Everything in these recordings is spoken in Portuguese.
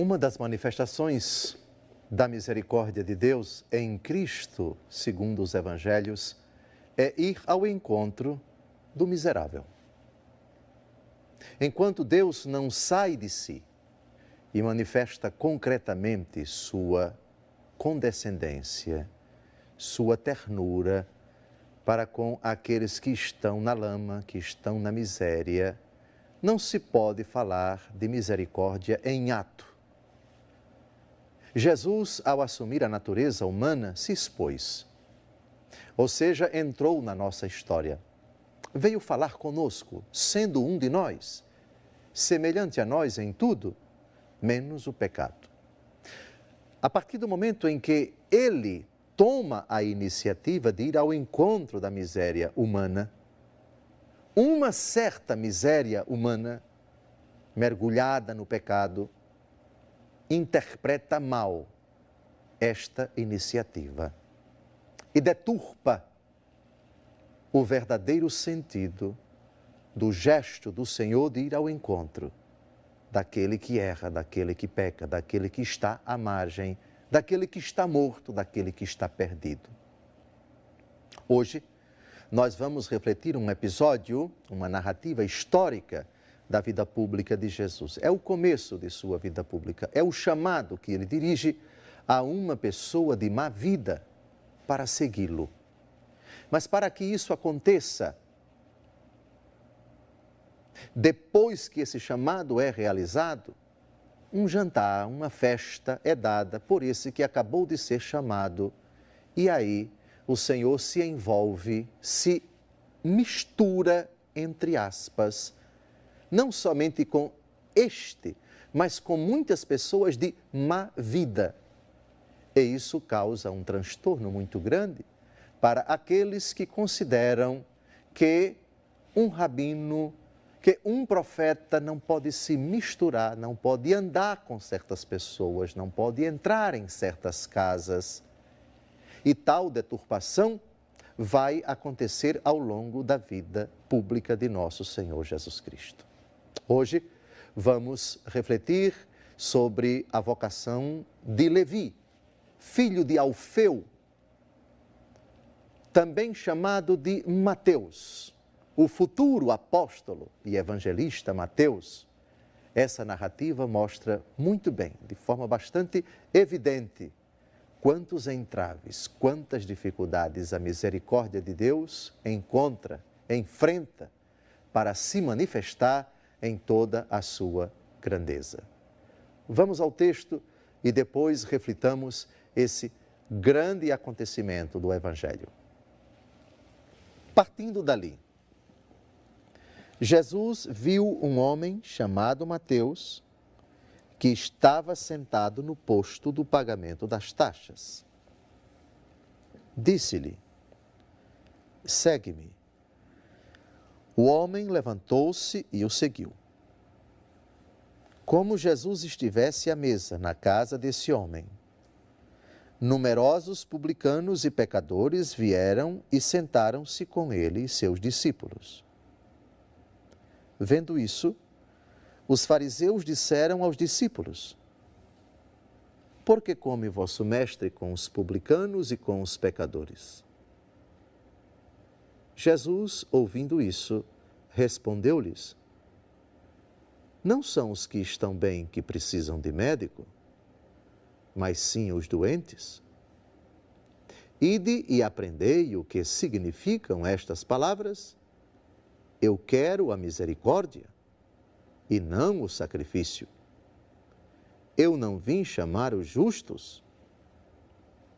Uma das manifestações da misericórdia de Deus em Cristo, segundo os evangelhos, é ir ao encontro do miserável. Enquanto Deus não sai de si e manifesta concretamente sua condescendência, sua ternura para com aqueles que estão na lama, que estão na miséria, não se pode falar de misericórdia em ato. Jesus, ao assumir a natureza humana, se expôs, ou seja, entrou na nossa história. Veio falar conosco, sendo um de nós, semelhante a nós em tudo, menos o pecado. A partir do momento em que ele toma a iniciativa de ir ao encontro da miséria humana, uma certa miséria humana, mergulhada no pecado, interpreta mal esta iniciativa e deturpa o verdadeiro sentido do gesto do Senhor de ir ao encontro daquele que erra, daquele que peca, daquele que está à margem, daquele que está morto, daquele que está perdido. Hoje, nós vamos refletir um episódio, uma narrativa histórica da vida pública de Jesus. É o começo de sua vida pública, é o chamado que ele dirige a uma pessoa de má vida para segui-lo. Mas para que isso aconteça, depois que esse chamado é realizado, um jantar, uma festa é dada por esse que acabou de ser chamado, e aí o Senhor se envolve, se mistura, entre aspas, não somente com este, mas com muitas pessoas de má vida. E isso causa um transtorno muito grande para aqueles que consideram que um rabino, que um profeta não pode se misturar, não pode andar com certas pessoas, não pode entrar em certas casas. E tal deturpação vai acontecer ao longo da vida pública de nosso Senhor Jesus Cristo. Hoje vamos refletir sobre a vocação de Levi, filho de Alfeu, também chamado de Mateus, o futuro apóstolo e evangelista Mateus. Essa narrativa mostra muito bem, de forma bastante evidente, quantos entraves, quantas dificuldades a misericórdia de Deus encontra, enfrenta, para se manifestar em toda a sua grandeza. Vamos ao texto e depois reflitamos esse grande acontecimento do Evangelho. Partindo dali, Jesus viu um homem chamado Mateus que estava sentado no posto do pagamento das taxas. Disse-lhe: Segue-me. O homem levantou-se e o seguiu. Como Jesus estivesse à mesa na casa desse homem, numerosos publicanos e pecadores vieram e sentaram-se com ele e seus discípulos. Vendo isso, os fariseus disseram aos discípulos: Por que come vosso mestre com os publicanos e com os pecadores? Jesus, ouvindo isso, respondeu-lhes: Não são os que estão bem que precisam de médico? mas sim os doentes? Ide e aprendei o que significam estas palavras. Eu quero a misericórdia e não o sacrifício. Eu não vim chamar os justos,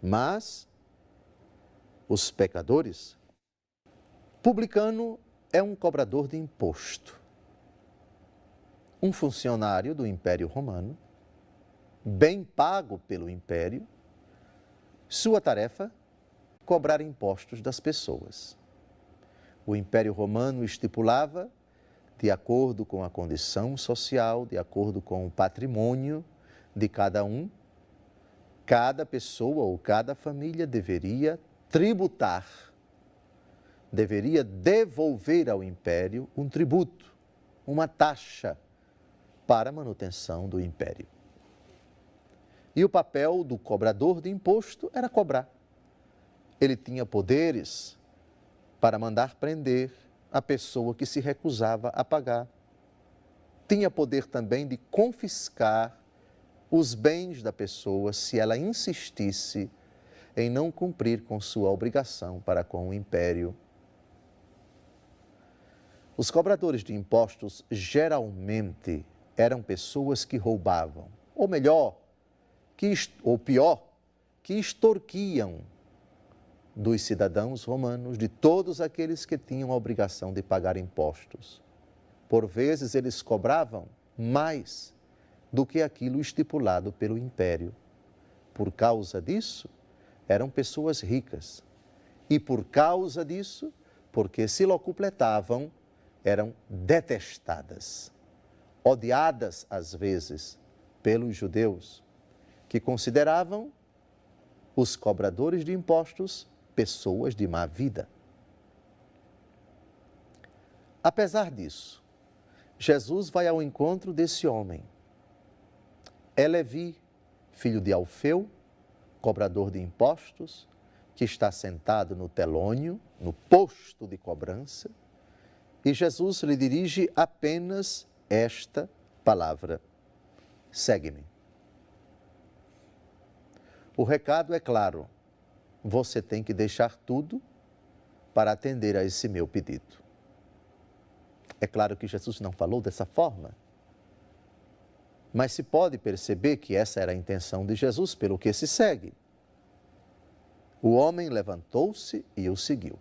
mas os pecadores. Publicano é um cobrador de imposto, um funcionário do Império Romano bem pago pelo império, sua tarefa, cobrar impostos das pessoas. O Império Romano estipulava, de acordo com a condição social, de acordo com o patrimônio de cada um, cada pessoa ou cada família deveria tributar, deveria devolver ao império um tributo, uma taxa para a manutenção do império. E o papel do cobrador de imposto era cobrar. Ele tinha poderes para mandar prender a pessoa que se recusava a pagar. Tinha poder também de confiscar os bens da pessoa se ela insistisse em não cumprir com sua obrigação para com o império. Os cobradores de impostos geralmente eram pessoas que roubavam, ou melhor, que, ou pior, que extorquiam dos cidadãos romanos, de todos aqueles que tinham a obrigação de pagar impostos. Por vezes eles cobravam mais do que aquilo estipulado pelo império. Por causa disso, eram pessoas ricas. E por causa disso, porque se locupletavam, eram detestadas, odiadas às vezes pelos judeus, que consideravam os cobradores de impostos pessoas de má vida. Apesar disso, Jesus vai ao encontro desse homem. É Levi, filho de Alfeu, cobrador de impostos, que está sentado no telônio, no posto de cobrança, e Jesus lhe dirige apenas esta palavra: segue-me. O recado é claro: você tem que deixar tudo para atender a esse meu pedido. É claro que Jesus não falou dessa forma, mas se pode perceber que essa era a intenção de Jesus, pelo que se segue. O homem levantou-se e o seguiu.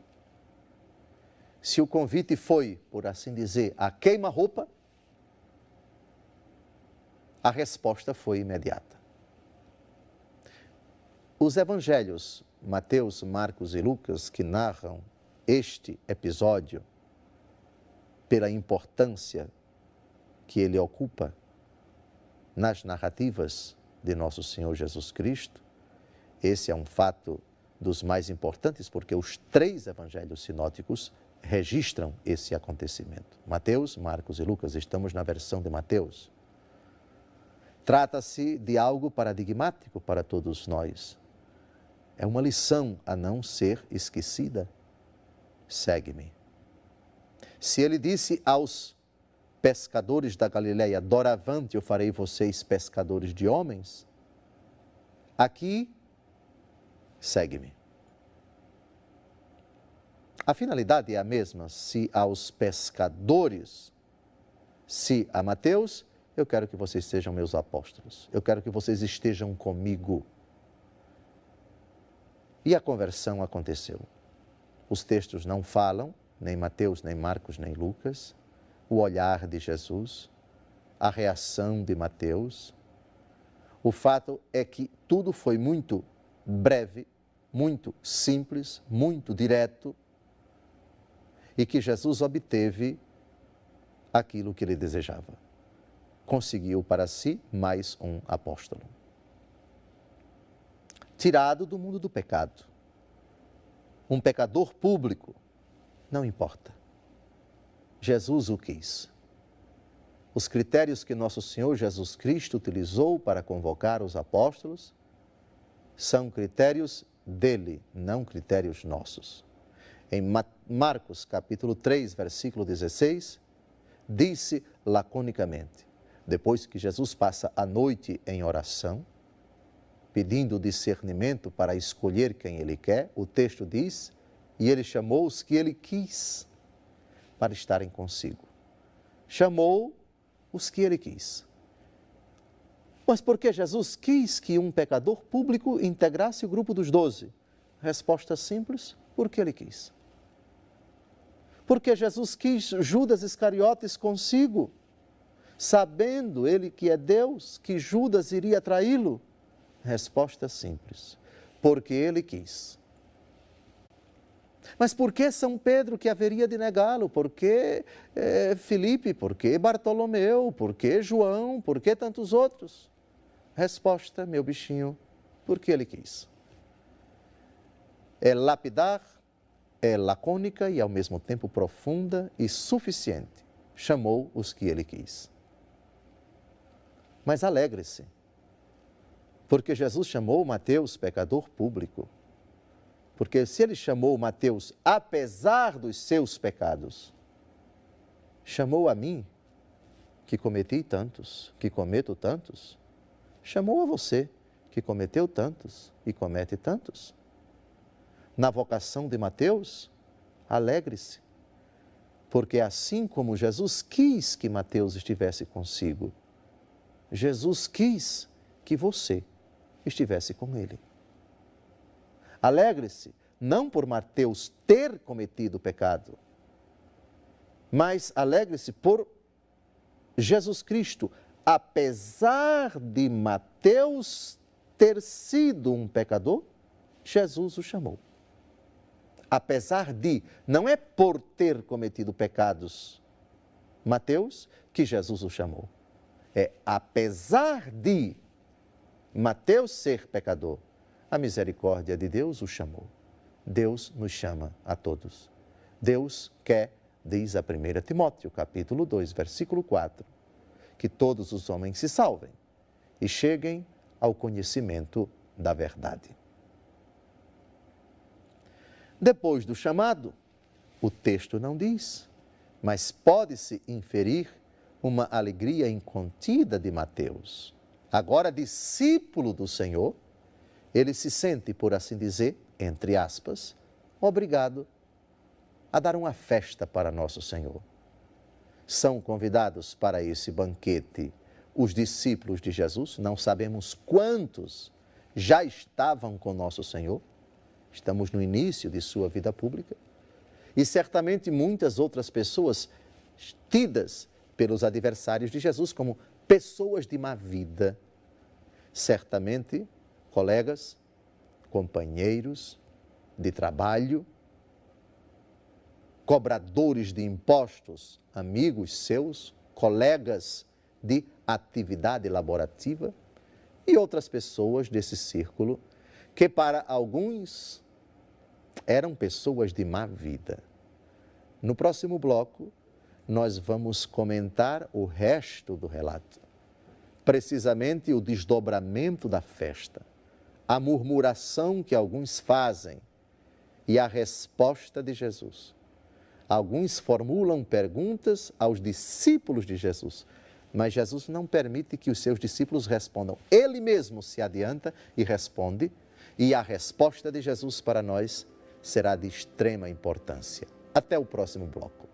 Se o convite foi, por assim dizer, a queima-roupa, a resposta foi imediata. Os evangelhos Mateus, Marcos e Lucas, que narram este episódio pela importância que ele ocupa nas narrativas de nosso Senhor Jesus Cristo, esse é um fato dos mais importantes, porque os três evangelhos sinóticos registram esse acontecimento. Mateus, Marcos e Lucas, estamos na versão de Mateus. Trata-se de algo paradigmático para todos nós. É uma lição a não ser esquecida. Segue-me. Se ele disse aos pescadores da Galileia, doravante eu farei vocês pescadores de homens, aqui, segue-me. A finalidade é a mesma. Se aos pescadores, se a Mateus, eu quero que vocês sejam meus apóstolos. Eu quero que vocês estejam comigo. E a conversão aconteceu. Os textos não falam, nem Mateus, nem Marcos, nem Lucas, o olhar de Jesus, a reação de Mateus. O fato é que tudo foi muito breve, muito simples, muito direto, e que Jesus obteve aquilo que ele desejava. Conseguiu para si mais um apóstolo tirado do mundo do pecado. Um pecador público, não importa. Jesus o quis. Os critérios que nosso Senhor Jesus Cristo utilizou para convocar os apóstolos são critérios dele, não critérios nossos. Em Marcos capítulo 3, versículo 16, disse laconicamente, depois que Jesus passa a noite em oração, pedindo discernimento para escolher quem ele quer, o texto diz: e ele chamou os que ele quis para estarem consigo. Chamou os que ele quis. Mas por que Jesus quis que um pecador público integrasse o grupo dos doze? Resposta simples: porque ele quis. Porque Jesus quis Judas Iscariotes consigo, sabendo ele que é Deus, que Judas iria traí-lo Resposta simples: porque ele quis. Mas por que São Pedro que haveria de negá-lo? Por que é, Filipe? Por que Bartolomeu? Por que João? Por que tantos outros? Resposta, meu bichinho, porque ele quis. É lapidar, é lacônica e ao mesmo tempo profunda e suficiente. Chamou os que ele quis. Mas alegre-se Porque Jesus chamou Mateus pecador público. Porque se ele chamou Mateus apesar dos seus pecados, chamou a mim, que cometi tantos, que cometo tantos, chamou a você, que cometeu tantos e comete tantos. Na vocação de Mateus, alegre-se, porque assim como Jesus quis que Mateus estivesse consigo, Jesus quis que você estivesse com ele. Alegre-se, não por Mateus ter cometido pecado, mas alegre-se por Jesus Cristo, apesar de Mateus ter sido um pecador, Jesus o chamou. Apesar de, não é por ter cometido pecados, Mateus, que Jesus o chamou. É apesar de Mateus ser pecador, a misericórdia de Deus o chamou. Deus nos chama a todos. Deus quer, diz a 1 Timóteo, capítulo 2, versículo 4, que todos os homens se salvem e cheguem ao conhecimento da verdade. Depois do chamado, o texto não diz, mas pode-se inferir uma alegria incontida de Mateus. Agora, discípulo do Senhor, ele se sente, por assim dizer, entre aspas, obrigado a dar uma festa para nosso Senhor. São convidados para esse banquete os discípulos de Jesus, não sabemos quantos já estavam com nosso Senhor, estamos no início de sua vida pública, e certamente muitas outras pessoas tidas pelos adversários de Jesus como pessoas de má vida. Certamente, colegas, companheiros de trabalho, cobradores de impostos, amigos seus, colegas de atividade laborativa e outras pessoas desse círculo que, para alguns, eram pessoas de má vida. No próximo bloco, nós vamos comentar o resto do relato, precisamente o desdobramento da festa, a murmuração que alguns fazem e a resposta de Jesus. Alguns formulam perguntas aos discípulos de Jesus, mas Jesus não permite que os seus discípulos respondam. Ele mesmo se adianta e responde, e a resposta de Jesus para nós será de extrema importância. Até o próximo bloco.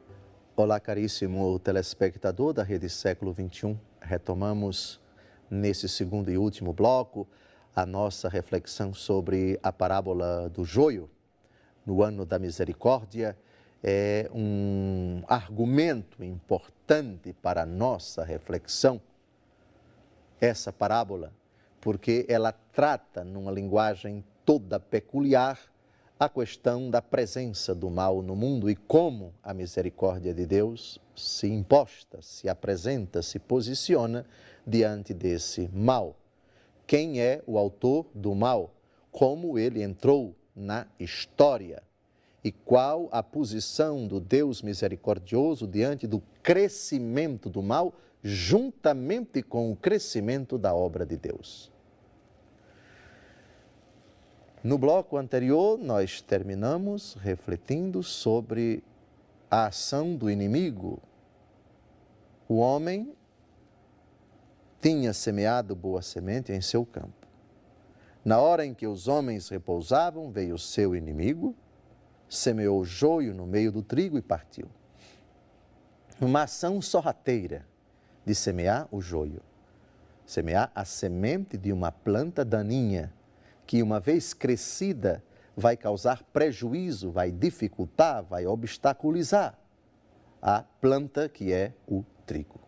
Olá, caríssimo telespectador da Rede Século XXI. Retomamos nesse segundo e último bloco a nossa reflexão sobre a parábola do joio no ano da misericórdia. É um argumento importante para a nossa reflexão, essa parábola, porque ela trata, numa linguagem toda peculiar, a questão da presença do mal no mundo e como a misericórdia de Deus se imposta, se apresenta, se posiciona diante desse mal. Quem é o autor do mal? Como ele entrou na história? E qual a posição do Deus misericordioso diante do crescimento do mal, juntamente com o crescimento da obra de Deus? No bloco anterior, nós terminamos refletindo sobre a ação do inimigo. O homem tinha semeado boa semente em seu campo. Na hora em que os homens repousavam, veio o seu inimigo, semeou joio no meio do trigo e partiu. Uma ação sorrateira de semear o joio, semear a semente de uma planta daninha que, uma vez crescida, vai causar prejuízo, vai dificultar, vai obstaculizar a planta que é o trigo.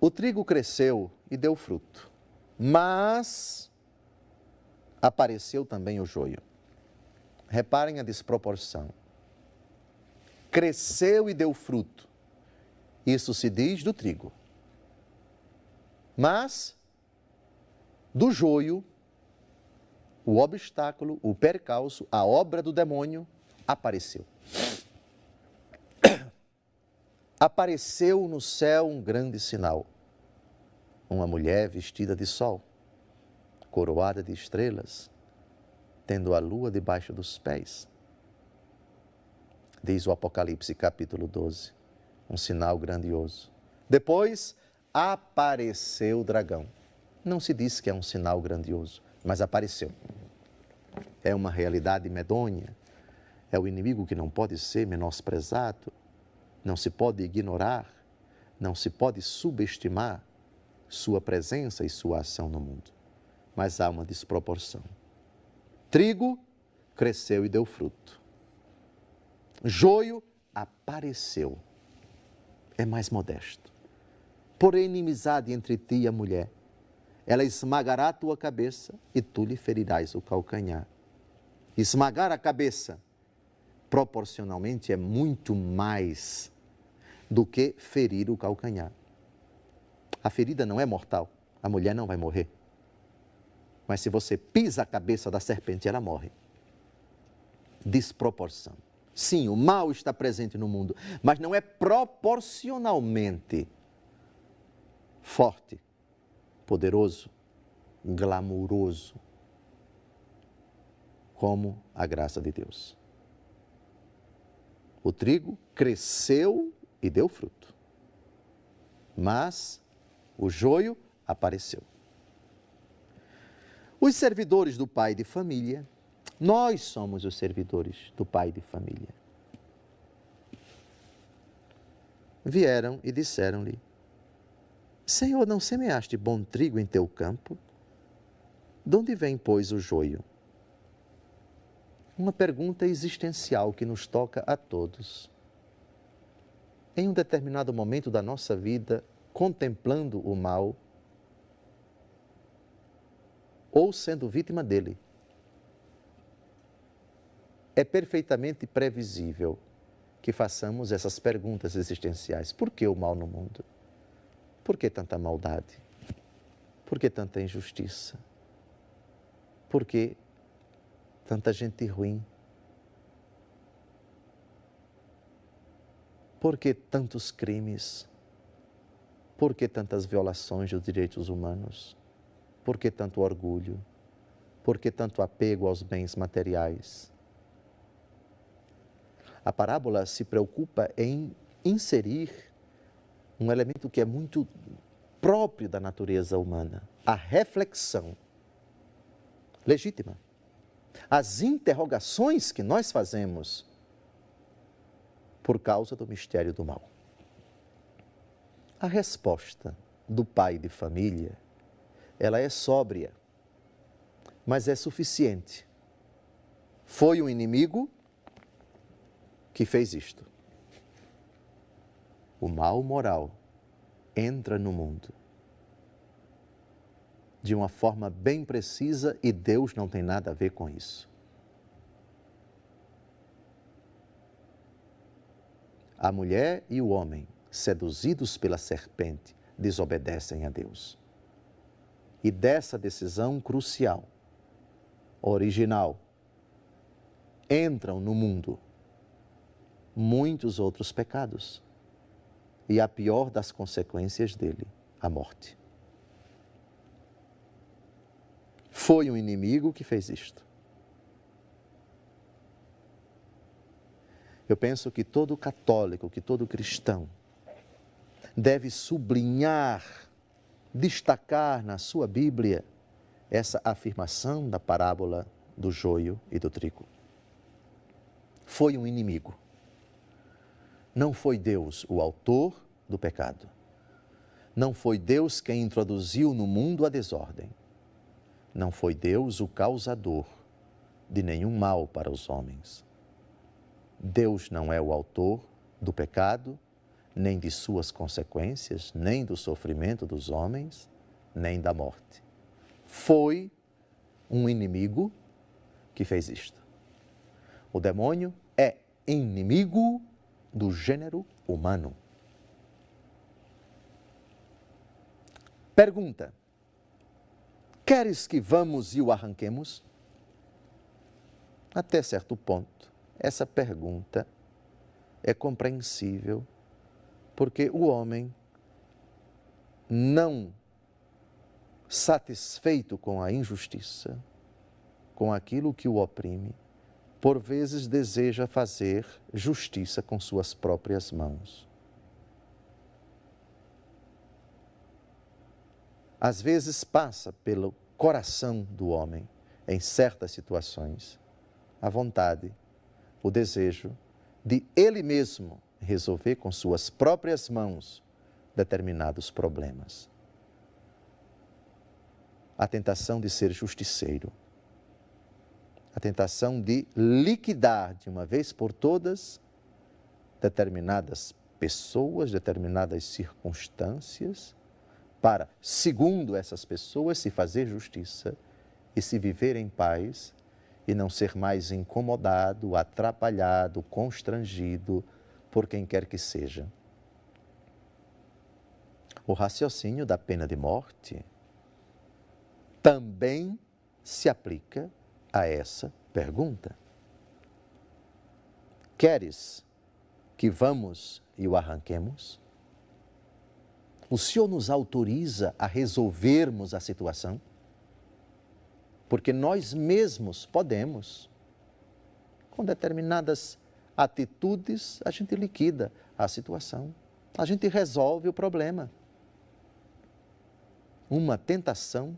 O trigo cresceu e deu fruto, mas apareceu também o joio. Reparem a desproporção. Cresceu e deu fruto. Isso se diz do trigo. Mas do joio, o obstáculo, o percalço, a obra do demônio apareceu. Apareceu no céu um grande sinal. uma mulher vestida de sol, coroada de estrelas, tendo a lua debaixo dos pés. Diz o Apocalipse, capítulo 12, um sinal grandioso. Depois apareceu o dragão. Não se diz que é um sinal grandioso, mas apareceu. É uma realidade medonha, é o inimigo que não pode ser menosprezado, não se pode ignorar, não se pode subestimar sua presença e sua ação no mundo. Mas há uma desproporção. Trigo cresceu e deu fruto. Joio apareceu. É mais modesto. Porém, inimizade entre ti e a mulher. Ela esmagará a tua cabeça e tu lhe ferirás o calcanhar. Esmagar a cabeça, proporcionalmente, é muito mais do que ferir o calcanhar. A ferida não é mortal, a mulher não vai morrer. Mas se você pisa a cabeça da serpente, ela morre. Desproporção. Sim, o mal está presente no mundo, mas não é proporcionalmente forte, poderoso, glamuroso, como a graça de Deus. O trigo cresceu e deu fruto, mas o joio apareceu. Os servidores do pai de família, nós somos os servidores do pai de família. Vieram e disseram-lhe: Senhor, não semeaste bom trigo em teu campo? De onde vem, pois, o joio? Uma pergunta existencial que nos toca a todos. Em um determinado momento da nossa vida, contemplando o mal ou sendo vítima dele. É perfeitamente previsível que façamos essas perguntas existenciais. Por que o mal no mundo? Por que tanta maldade? Por que tanta injustiça? Por que tanta gente ruim? Por que tantos crimes? Por que tantas violações dos direitos humanos? Por que tanto orgulho? Por que tanto apego aos bens materiais? A parábola se preocupa em inserir um elemento que é muito próprio da natureza humana, a reflexão legítima. As interrogações que nós fazemos por causa do mistério do mal. A resposta do pai de família, ela é sóbria, mas é suficiente. Foi um inimigo que fez isto. O mal moral entra no mundo de uma forma bem precisa e Deus não tem nada a ver com isso. A mulher e o homem seduzidos pela serpente, desobedecem a Deus. E dessa decisão crucial, original, entram no mundo muitos outros pecados. E a pior das consequências dele, a morte. Foi um inimigo que fez isto. Eu penso que todo católico, que todo cristão, deve sublinhar, destacar na sua Bíblia essa afirmação da parábola do joio e do trigo. Foi um inimigo. Não foi Deus o autor do pecado. Não foi Deus quem introduziu no mundo a desordem. Não foi Deus o causador de nenhum mal para os homens. Deus não é o autor do pecado nem de suas consequências, nem do sofrimento dos homens, nem da morte. Foi um inimigo que fez isto. O demônio é inimigo do gênero humano. Pergunta: Queres que vamos e o arranquemos? Até certo ponto, essa pergunta é compreensível porque o homem não satisfeito com a injustiça, com aquilo que o oprime, por vezes deseja fazer justiça com suas próprias mãos. Às vezes passa pelo coração do homem, em certas situações, a vontade, o desejo de ele mesmo resolver com suas próprias mãos determinados problemas. A tentação de ser justiceiro a tentação de liquidar de uma vez por todas determinadas pessoas, determinadas circunstâncias, para, segundo essas pessoas, se fazer justiça e se viver em paz e não ser mais incomodado, atrapalhado, constrangido por quem quer que seja. O raciocínio da pena de morte também se aplica a essa pergunta. Queres que vamos e o arranquemos? O Senhor nos autoriza a resolvermos a situação? Porque nós mesmos podemos, com determinadas atitudes, a gente liquida a situação, a gente resolve o problema. Uma tentação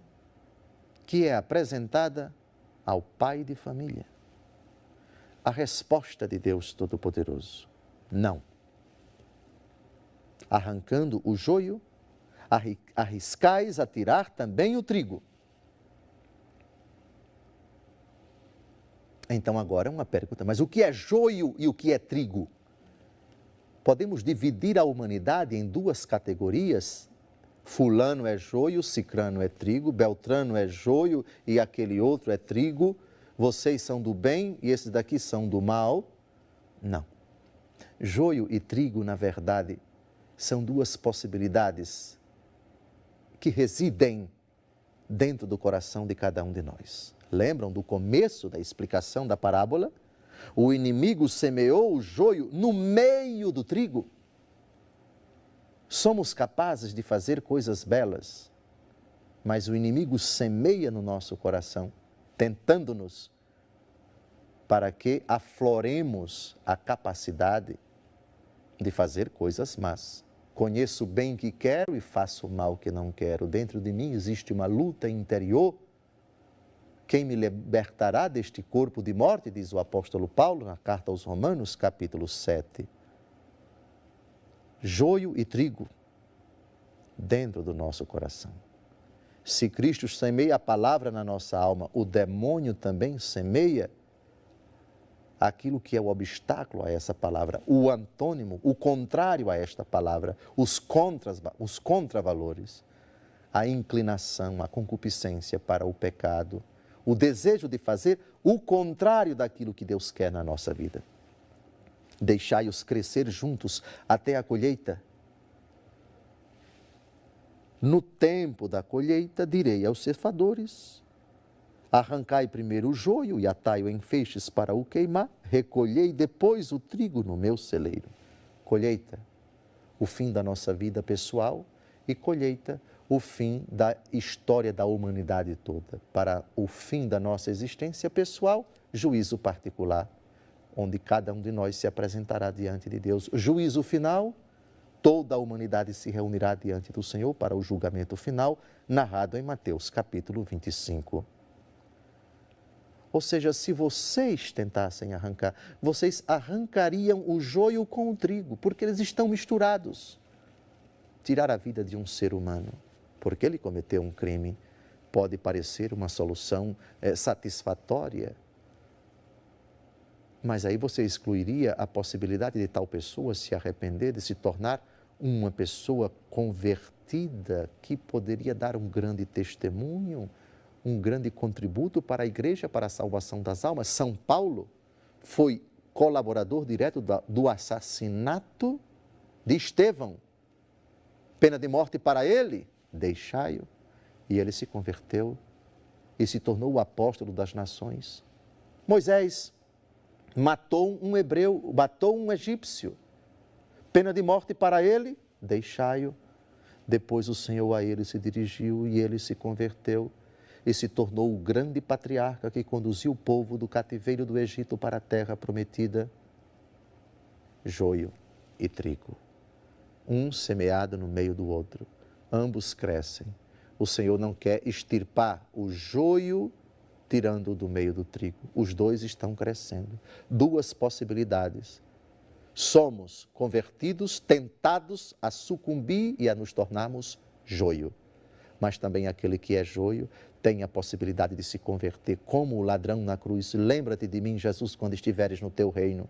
que é apresentada ao pai de família? A resposta de Deus Todo-Poderoso: não. Arrancando o joio, arriscais a tirar também o trigo. Então, agora uma pergunta: mas o que é joio e o que é trigo? Podemos dividir a humanidade em duas categorias Fulano é joio, Cicrano é trigo, Beltrano é joio e aquele outro é trigo. Vocês são do bem e esses daqui são do mal. Não. Joio e trigo, na verdade, são duas possibilidades que residem dentro do coração de cada um de nós. Lembram do começo da explicação da parábola? O inimigo semeou o joio no meio do trigo. Somos capazes de fazer coisas belas, mas o inimigo semeia no nosso coração, tentando-nos para que afloremos a capacidade de fazer coisas más. Conheço o bem que quero e faço o mal que não quero. Dentro de mim existe uma luta interior. Quem me libertará deste corpo de morte, diz o apóstolo Paulo na carta aos Romanos, capítulo 7 joio e trigo dentro do nosso coração. Se Cristo semeia a palavra na nossa alma, o demônio também semeia aquilo que é o obstáculo a essa palavra, o antônimo, o contrário a esta palavra, os, contras, os contravalores, a inclinação, a concupiscência para o pecado, o desejo de fazer o contrário daquilo que Deus quer na nossa vida. Deixai-os crescer juntos até a colheita. No tempo da colheita, direi aos cefadores: Arrancai primeiro o joio e atai-o em feixes para o queimar, recolhei depois o trigo no meu celeiro. Colheita, o fim da nossa vida pessoal, e colheita, o fim da história da humanidade toda. Para o fim da nossa existência pessoal, juízo particular onde cada um de nós se apresentará diante de Deus. Juízo final, toda a humanidade se reunirá diante do Senhor para o julgamento final, narrado em Mateus capítulo 25. Ou seja, se vocês tentassem arrancar, vocês arrancariam o joio com o trigo, porque eles estão misturados. Tirar a vida de um ser humano, porque ele cometeu um crime, pode parecer uma solução é, satisfatória mas aí você excluiria a possibilidade de tal pessoa se arrepender, de se tornar uma pessoa convertida que poderia dar um grande testemunho, um grande contributo para a igreja, para a salvação das almas. São Paulo foi colaborador direto do assassinato de Estevão. Pena de morte para ele, deixai-o. E ele se converteu e se tornou o apóstolo das nações. Moisés matou um hebreu, matou um egípcio. Pena de morte para ele, deixai-o. Depois o Senhor a ele se dirigiu e ele se converteu e se tornou o grande patriarca que conduziu o povo do cativeiro do Egito para a terra prometida. Joio e trigo, um semeado no meio do outro, ambos crescem. O Senhor não quer extirpar o joio tirando do meio do trigo. Os dois estão crescendo. Duas possibilidades. Somos convertidos, tentados a sucumbir e a nos tornarmos joio. Mas também aquele que é joio tem a possibilidade de se converter como o ladrão na cruz. Lembra-te de mim, Jesus, quando estiveres no teu reino.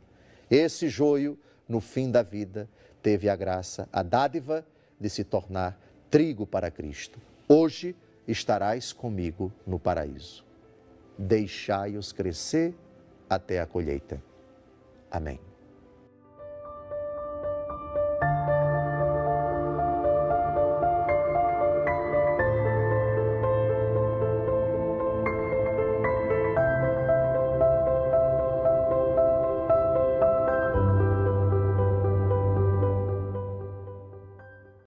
Esse joio, no fim da vida, teve a graça, a dádiva de se tornar trigo para Cristo. Hoje estarás comigo no paraíso deixai-os crescer até a colheita. Amém.